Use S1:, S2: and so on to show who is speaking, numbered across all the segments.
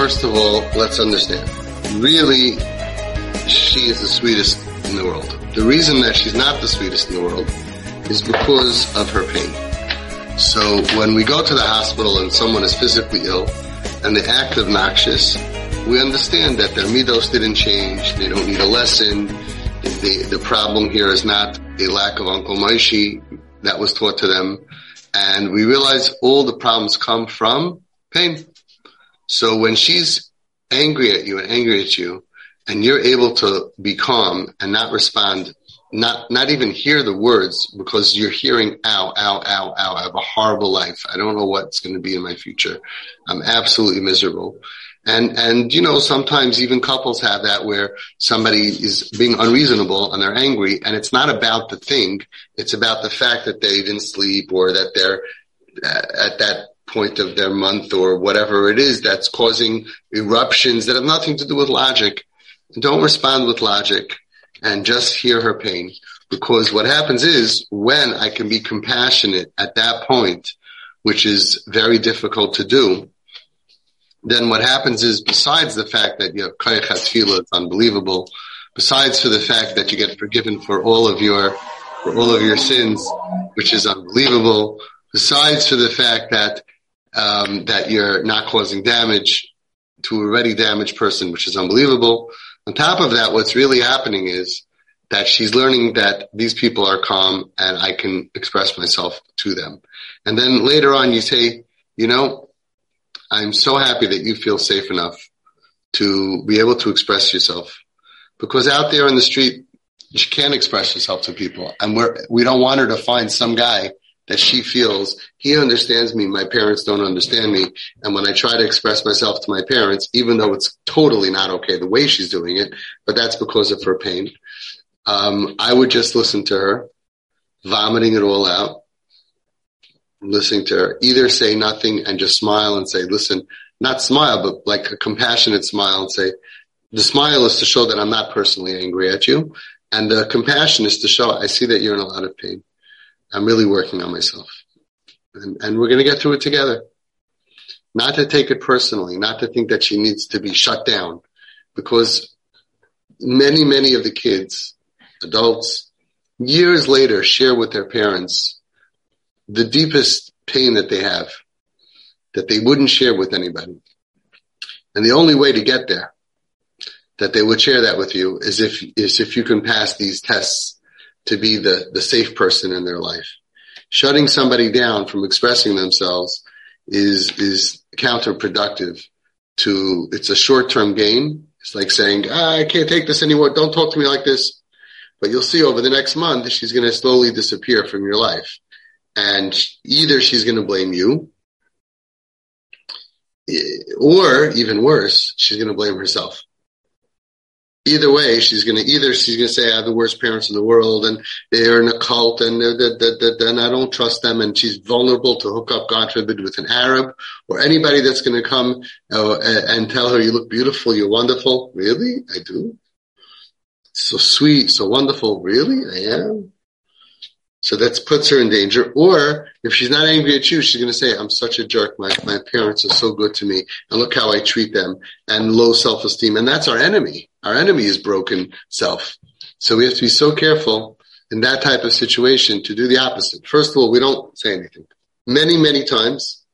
S1: first of all, let's understand. Really, she is the sweetest in the world. The reason that she's not the sweetest in the world is because of her pain. So when we go to the hospital and someone is physically ill and they act obnoxious, we understand that their midos didn't change. They don't need a lesson. The, the problem here is not a lack of Uncle Maishi that was taught to them. And we realize all the problems come from pain. So when she's angry at you and angry at you, and you're able to be calm and not respond, not not even hear the words because you're hearing ow, ow, ow, ow, I have a horrible life. I don't know what's going to be in my future. I'm absolutely miserable. And, and, you know, sometimes even couples have that where somebody is being unreasonable and they're angry and it's not about the thing. It's about the fact that they didn't sleep or that they're at that point of their month or whatever it is that's causing eruptions that have nothing to do with logic. Don't respond with logic and just hear her pain because what happens is when I can be compassionate at that point, which is very difficult to do, then what happens is besides the fact that you have kayach tefillah, it's unbelievable. Besides for the fact that you get forgiven for all of your, for all of your sins, which is unbelievable. Besides for the fact that, um, that you're not causing damage to a already damaged person, which is unbelievable. On top of that, what's really happening is that she's learning that these people are calm and I can express myself to them. And then later on you say, you know, I'm so happy that you feel safe enough to be able to express yourself because out there in the street, she can't express herself to people. And we're, we don't want her to find some guy that she feels he understands me. My parents don't understand me. And when I try to express myself to my parents, even though it's totally not okay the way she's doing it, but that's because of her pain. Um, I would just listen to her, vomiting it all out listening to her either say nothing and just smile and say, listen, not smile, but like a compassionate smile and say, the smile is to show that I'm not personally angry at you. And the compassion is to show, I see that you're in a lot of pain. I'm really working on myself and, and we're going to get through it together. Not to take it personally, not to think that she needs to be shut down because many, many of the kids, adults, years later share with their parents the deepest pain that they have that they wouldn't share with anybody. And the only way to get there that they would share that with you is if, is if you can pass these tests to be the, the safe person in their life. Shutting somebody down from expressing themselves is, is counterproductive to, it's a short-term gain. It's like saying, ah, I can't take this anymore. Don't talk to me like this. But you'll see over the next month, she's going to slowly disappear from your life and either she's going to blame you or even worse, she's going to blame herself. Either way, she's going to either she's going to say I have the worst parents in the world and they're in a cult and then I don't trust them and she's vulnerable to hook up, God forbid, with an Arab or anybody that's going to come uh, and tell her you look beautiful, you're wonderful. Really, I do. So sweet, so wonderful. Really, I am. So that puts her in danger. Or if she's not angry at you, she's going to say, I'm such a jerk. My, my parents are so good to me and look how I treat them and low self-esteem. And that's our enemy. Our enemy is broken self. So we have to be so careful in that type of situation to do the opposite. First of all, we don't say anything. Many, many times,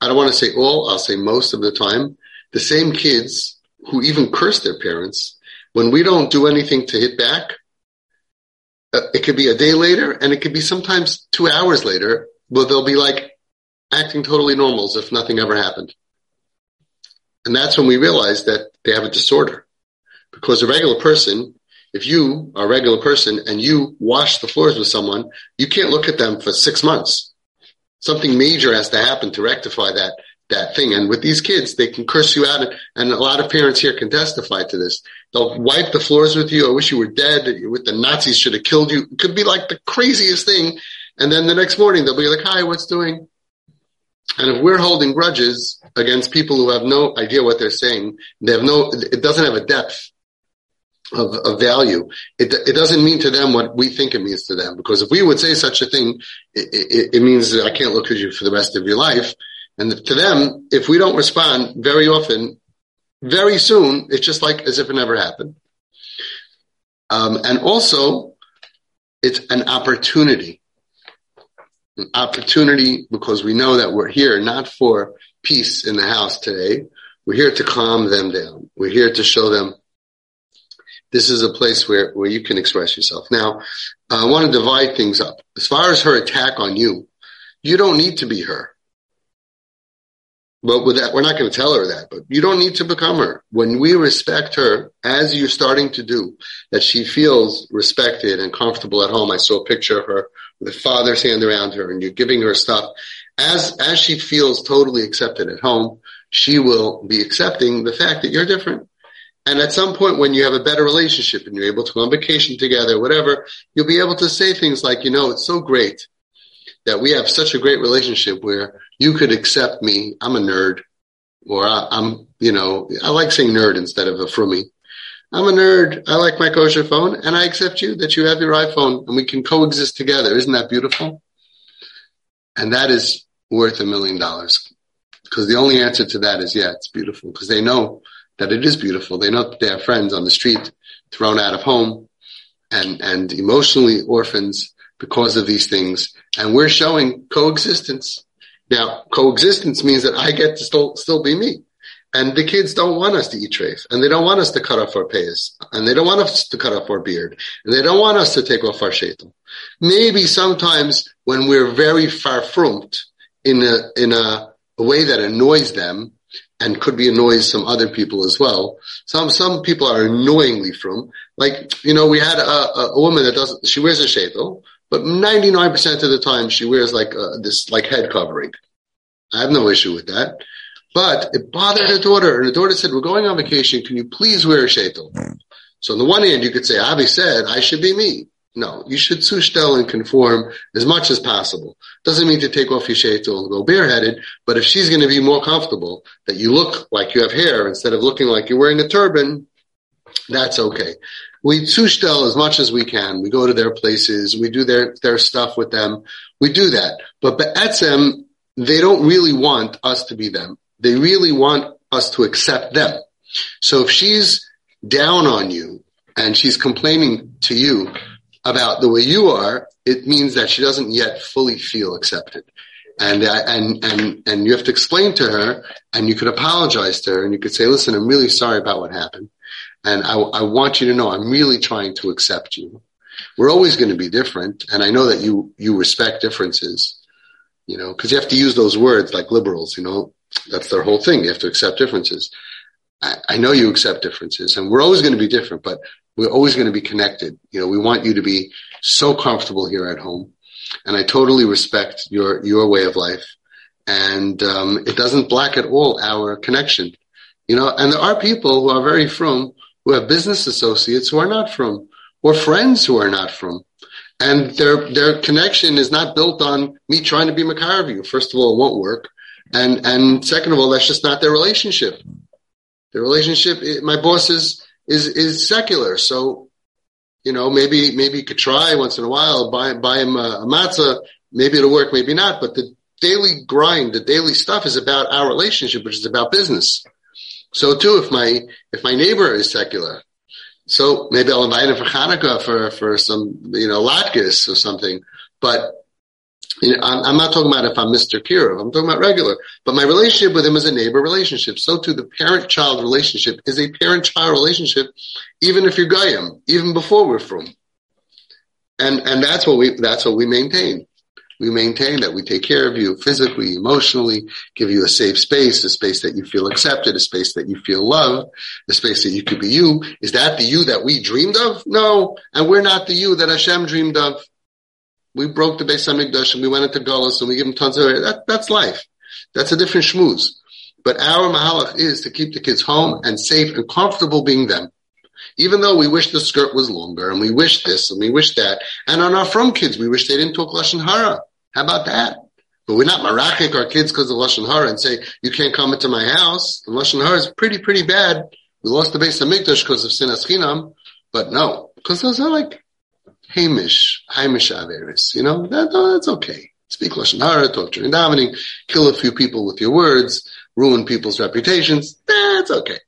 S1: I don't want to say all, I'll say most of the time, the same kids who even curse their parents, when we don't do anything to hit back, uh, it could be a day later and it could be sometimes two hours later, but they'll be like acting totally normal as if nothing ever happened. And that's when we realize that they have a disorder. Because a regular person, if you are a regular person and you wash the floors with someone, you can't look at them for six months. Something major has to happen to rectify that that thing. And with these kids, they can curse you out. And a lot of parents here can testify to this. They'll wipe the floors with you. I wish you were dead. With the Nazis should have killed you. It could be like the craziest thing. And then the next morning they'll be like, hi, what's doing? And if we're holding grudges against people who have no idea what they're saying, they have no, it doesn't have a depth of, of value. It, it doesn't mean to them what we think it means to them. Because if we would say such a thing, it, it, it means that I can't look at you for the rest of your life And to them, if we don't respond very often, very soon, it's just like as if it never happened. Um, and also, it's an opportunity. An opportunity because we know that we're here not for peace in the house today. We're here to calm them down. We're here to show them this is a place where, where you can express yourself. Now, I want to divide things up. As far as her attack on you, you don't need to be her. But with that, we're not going to tell her that, but you don't need to become her. When we respect her, as you're starting to do, that she feels respected and comfortable at home. I saw a picture of her with a father's hand around her and you're giving her stuff. As, as she feels totally accepted at home, she will be accepting the fact that you're different. And at some point when you have a better relationship and you're able to go on vacation together, whatever, you'll be able to say things like, you know, it's so great that we have such a great relationship where you could accept me. I'm a nerd or I, am you know, I like saying nerd instead of a frummy. I'm a nerd. I like my kosher phone and I accept you that you have your iPhone and we can coexist together. Isn't that beautiful? And that is worth a million dollars because the only answer to that is, yeah, it's beautiful because they know that it is beautiful. They know that they have friends on the street thrown out of home and, and emotionally orphans because of these things. And we're showing coexistence. Now, coexistence means that I get to still, still be me. And the kids don't want us to eat treif, and they don't want us to cut off our payas, and they don't want us to cut off our beard, and they don't want us to take off our shaitel. Maybe sometimes when we're very far frumped in a in a, a way that annoys them, and could be annoys some other people as well. Some some people are annoyingly frum like you know we had a, a, woman that doesn't she wears a shaitel, but 99% of the time she wears like uh, this like head covering. I have no issue with that. But it bothered her daughter, and the daughter said, "We're going on vacation. Can you please wear a shaitel?" So on the one hand, you could say, "Avi said I should be me." No, you should sushtel and conform as much as possible. Doesn't mean to take off your shaitel and go bareheaded, but if she's going to be more comfortable that you look like you have hair instead of looking like you're wearing a turban, that's okay we sushtel as much as we can. We go to their places. We do their, their stuff with them. We do that. But Be'etzem, they don't really want us to be them. They really want us to accept them. So if she's down on you and she's complaining to you about the way you are, it means that she doesn't yet fully feel accepted. And, uh, and, and, and you have to explain to her and you could apologize to her and you could say, listen, I'm really sorry about what happened. And I, I want you to know I'm really trying to accept you. We're always going to be different. And I know that you, you respect differences, you know, cause you have to use those words like liberals, you know, that's their whole thing. You have to accept differences. I, I know you accept differences and we're always going to be different, but we're always going to be connected. You know, we want you to be so comfortable here at home. And I totally respect your, your way of life. And, um, it doesn't black at all our connection. You know, and there are people who are very frum who have business associates who are not frum, or friends who are not frum. And their, their connection is not built on me trying to be Makar of you. First of all, it won't work. And, and second of all, that's just not their relationship. The relationship, my boss is, is, is secular. So, you know, maybe, maybe you could try once in a while, buy, buy him a, a matzah. Maybe it'll work, maybe not. But the daily grind, the daily stuff is about our relationship, which is about business. So too, if my if my neighbor is secular, so maybe I'll invite him for Hanukkah for for some you know latkes or something. But you know, I'm, not talking about if I'm Mr. Kirov. I'm talking about regular. But my relationship with him is a neighbor relationship. So too, the parent-child relationship is a parent-child relationship, even if you're Goyim, even before we're frum. And and that's what we that's what we maintain we maintain that we take care of you physically, emotionally, give you a safe space, a space that you feel accepted, a space that you feel loved, a space that you could be you. Is that the you that we dreamed of? No. And we're not the you that Hashem dreamed of. We broke the Beis Hamikdash and we went into Golos and we give them tons of, that, that's life. That's a different schmooze. But our mahalach is to keep the kids home and safe and comfortable being them. Even though we wish the skirt was longer and we wish this and we wish that. And on our frum kids, we wish they didn't talk Lashon Hara. How about that? But we're not marachik our kids because of Lashon Hara and say, you can't come into my house. And Lashon Hara is pretty, pretty bad. We lost the Beis Hamikdash because of Sinas Chinam. But no, because those are like Hamish, Hamish Averis. You know, that, oh, that's okay. Speak Lashon Hara, talk during davening, kill a few people with your words, ruin people's reputations. That's okay.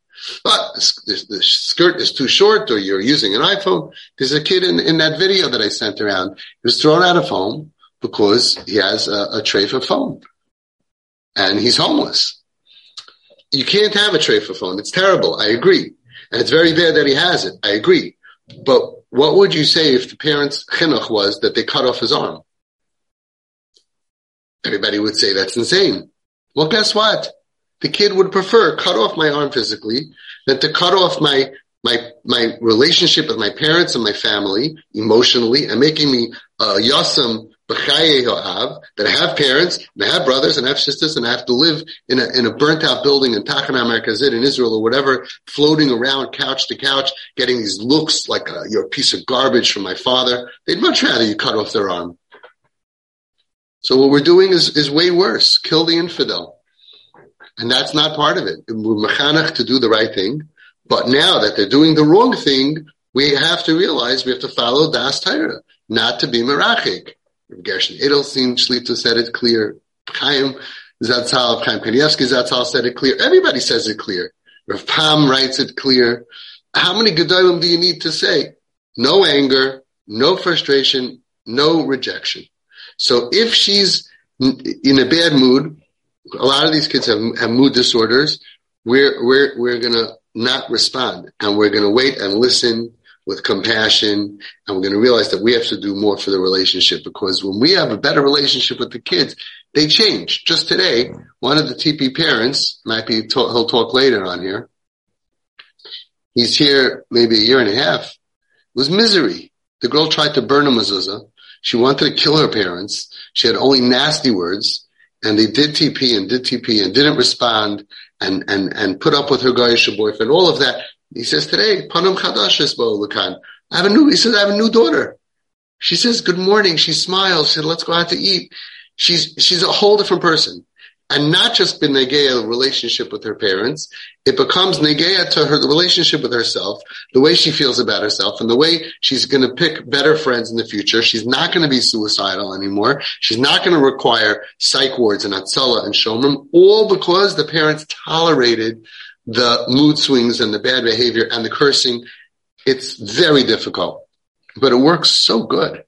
S1: But the skirt is too short or you're using an iPhone. There's a kid in, in that video that I sent around. He was thrown out of home because he has a, a tray for phone and he's homeless. You can't have a tray for phone. It's terrible. I agree. And it's very bad that he has it. I agree. But what would you say if the parents' chinuch was that they cut off his arm? Everybody would say that's insane. Well, guess what? The kid would prefer cut off my arm physically than to cut off my my my relationship with my parents and my family emotionally and making me uh, yasam that have parents and have brothers and have sisters and have to live in a, in a burnt out building in Tachana Merkazit in Israel or whatever, floating around couch to couch, getting these looks like a, you're a piece of garbage from my father. They'd much rather you cut off their arm. So what we're doing is, is way worse. Kill the infidel. And that's not part of it. We're to do the right thing. But now that they're doing the wrong thing, we have to realize we have to follow Das Torah, not to be merachik. Gershon Edelstein Shlita said it clear. Chaim Zatzal, Chaim Kanievsky Zatzal said it clear. Everybody says it clear. Rav Pam writes it clear. How many Gedolim do you need to say? No anger, no frustration, no rejection. So if she's in a bad mood, a lot of these kids have, have mood disorders. We're, we're, we're going to not respond and we're going to wait and listen with compassion and we're going to realize that we have to do more for the relationship because when we have a better relationship with the kids, they change. Just today, one of the TP parents might be, he'll talk later on here. He's here maybe a year and a half. Was misery. The girl tried to burn a mezuzah. She wanted to kill her parents. She had only nasty words and they did TP and did TP and didn't respond and, and, and put up with her Goyish boyfriend, all of that. He says today, Panam Chadashis Lakan. I have a new, he says, I have a new daughter. She says, good morning. She smiles. She said, let's go out to eat. She's, she's a whole different person and not just been negeya relationship with her parents. It becomes negeya to her relationship with herself, the way she feels about herself, and the way she's going to pick better friends in the future. She's not going to be suicidal anymore. She's not going to require psych wards and atzala and shomrim, all because the parents tolerated the mood swings and the bad behavior and the cursing. It's very difficult, but it works so good.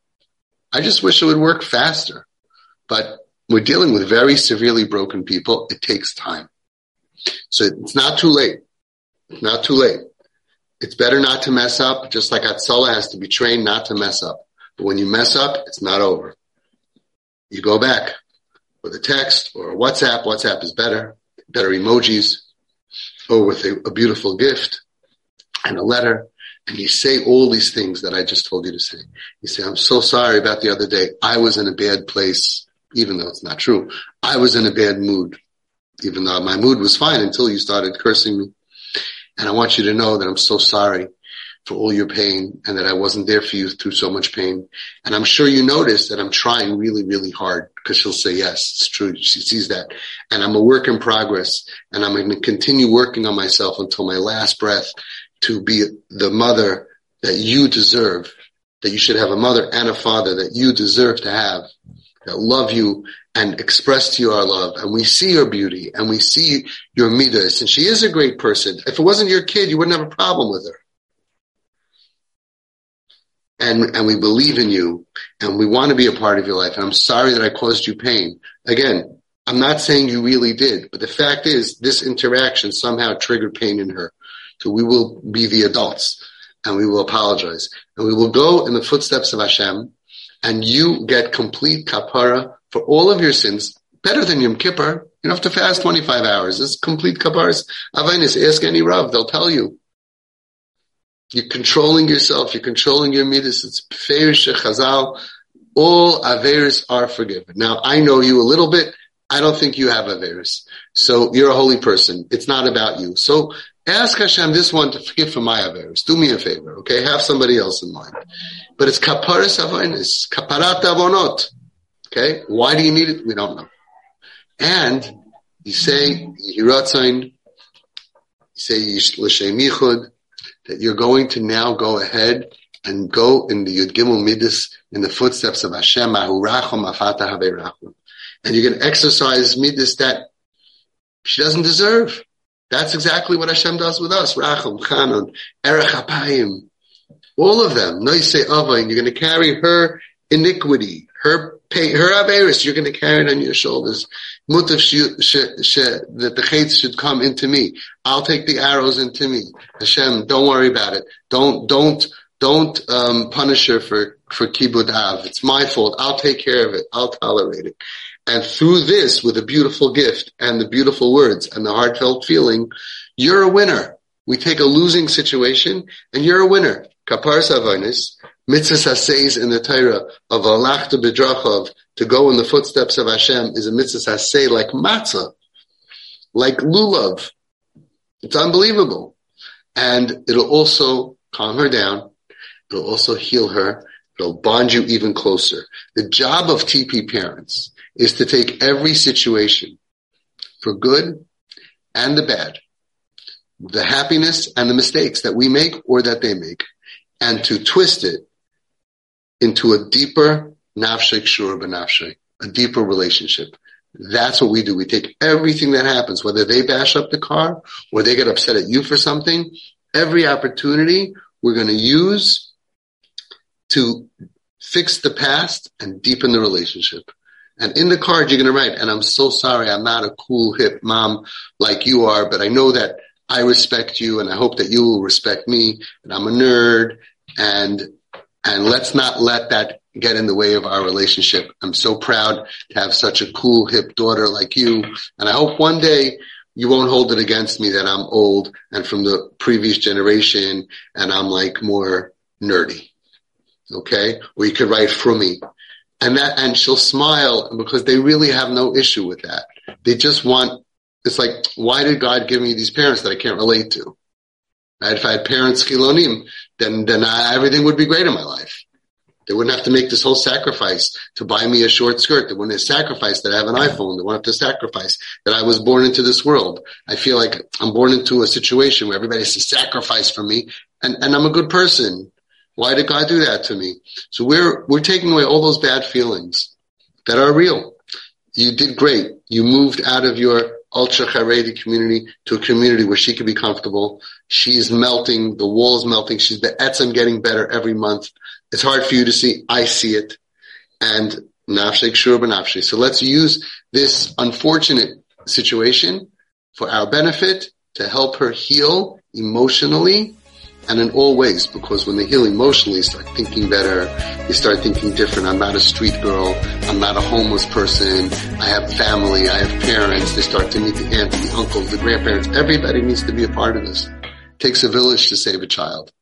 S1: I just wish it would work faster, but we're dealing with very severely broken people. It takes time. So it's not too late. It's not too late. It's better not to mess up, just like Atzala has to be trained not to mess up. But when you mess up, it's not over. You go back with a text or a WhatsApp. WhatsApp is better, better emojis, or with a, a beautiful gift and a letter. And you say all these things that I just told you to say. You say, I'm so sorry about the other day. I was in a bad place even though it's not true. I was in a bad mood, even though my mood was fine until you started cursing me. And I want you to know that I'm so sorry for all your pain and that I wasn't there for you through so much pain. And I'm sure you notice that I'm trying really, really hard because she'll say, yes, it's true. She sees that. And I'm a work in progress and I'm going to continue working on myself until my last breath to be the mother that you deserve, that you should have a mother and a father that you deserve to have that love you and express to you our love. And we see your beauty and we see your midas. And she is a great person. If it wasn't your kid, you wouldn't have a problem with her. And, and we believe in you and we want to be a part of your life. And I'm sorry that I caused you pain. Again, I'm not saying you really did, but the fact is this interaction somehow triggered pain in her. So we will be the adults and we will apologize and we will go in the footsteps of Hashem and you get complete kapara for all of your sins, better than Yom Kippur. You don't have to fast 25 hours. It's complete kaparas. Avainis, ask any Rav, they'll tell you. You're controlling yourself, you're controlling your midas. It's Ferish Chazal. All Averis are forgiven. Now, I know you a little bit. I don't think you have Averis. So you're a holy person. It's not about you. So Ask Hashem this one to forgive for my averis. Do me a favor, okay? Have somebody else in mind. But it's kaparas avonis, kaparat avonot. Okay? Why do you need it? We don't know. And you say, Hiratzain, you say, L'shem Yichud, that you're going to now go ahead and go in the Yud Midas in the footsteps of Hashem, Mahu Rachum Afata Rachum. And you can exercise Midas that she doesn't deserve. That's exactly what Hashem does with us. Rachum, Chanon, Erech Apayim. All of them. Noise Ava, and you're going to carry her iniquity, her her Averis, you're going to carry it on your shoulders. Mutav that the chates should come into me. I'll take the arrows into me. Hashem, don't worry about it. Don't, don't, don't um, punish her for for kibud av. It's my fault. I'll take care of it. I'll tolerate it. And through this, with a beautiful gift and the beautiful words and the heartfelt feeling, you're a winner. We take a losing situation and you're a winner. Kaparas avonis, mitzvah says in the Torah of alachta bedrachov to go in the footsteps of Hashem is a mitzvah say like matzah, like lulav. It's unbelievable. And it'll also calm her down It'll also heal her. It'll bond you even closer. The job of TP parents is to take every situation for good and the bad, the happiness and the mistakes that we make or that they make, and to twist it into a deeper nafshek shur benafshek, a deeper relationship. That's what we do. We take everything that happens, whether they bash up the car or they get upset at you for something, every opportunity we're going to use to fix the past and deepen the relationship. And in the card, you're going to write, and I'm so sorry, I'm not a cool, hip mom like you are, but I know that I respect you and I hope that you will respect me and I'm a nerd and, and let's not let that get in the way of our relationship. I'm so proud to have such a cool, hip daughter like you. And I hope one day you won't hold it against me that I'm old and from the previous generation and I'm like more nerdy okay? Or you could write from me, And that, and she'll smile because they really have no issue with that. They just want, it's like, why did God give me these parents that I can't relate to? If I had parents chilonim, then, then I, everything would be great in my life. They wouldn't have to make this whole sacrifice to buy me a short skirt. They wouldn't have sacrificed that I have an iPhone. They wouldn't have to sacrifice that I was born into this world. I feel like I'm born into a situation where everybody has to sacrifice for me and, and I'm a good person. Why did God do that to me? So we're, we're taking away all those bad feelings that are real. You did great. You moved out of your ultra Haredi community to a community where she can be comfortable. She's melting. The wall's melting. She's the etzem getting better every month. It's hard for you to see. I see it. And nafshek shur nafshek. So let's use this unfortunate situation for our benefit to help her heal emotionally and in all ways, because when they heal emotionally, start thinking better, you start thinking different. I'm not a street girl, I'm not a homeless person, I have family, I have parents, they start to meet the aunts, the uncles, the grandparents. Everybody needs to be a part of this. It takes a village to save a child.